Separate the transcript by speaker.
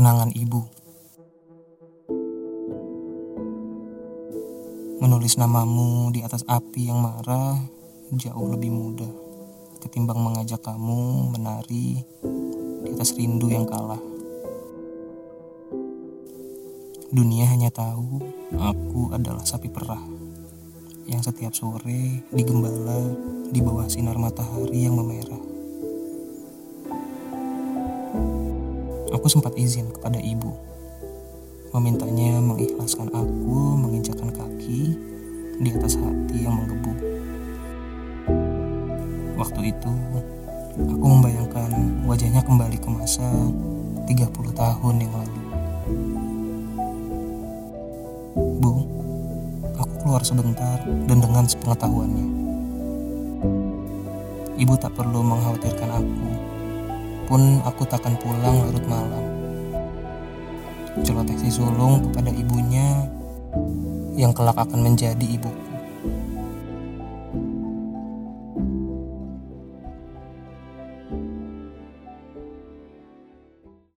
Speaker 1: Kenangan ibu. Menulis namamu di atas api yang marah jauh lebih mudah ketimbang mengajak kamu menari di atas rindu yang kalah. Dunia hanya tahu aku adalah sapi perah yang setiap sore digembala di bawah sinar matahari yang memerah. Aku sempat izin kepada ibu, memintanya mengikhlaskan aku menginjakkan kaki di atas hati yang menggebu. Waktu itu, aku membayangkan wajahnya kembali ke masa 30 tahun yang lalu. Bu, aku keluar sebentar dan dengan sepengetahuannya. Ibu tak perlu mengkhawatirkan aku pun aku takkan pulang larut malam. Celoteh si sulung kepada ibunya yang kelak akan menjadi ibuku.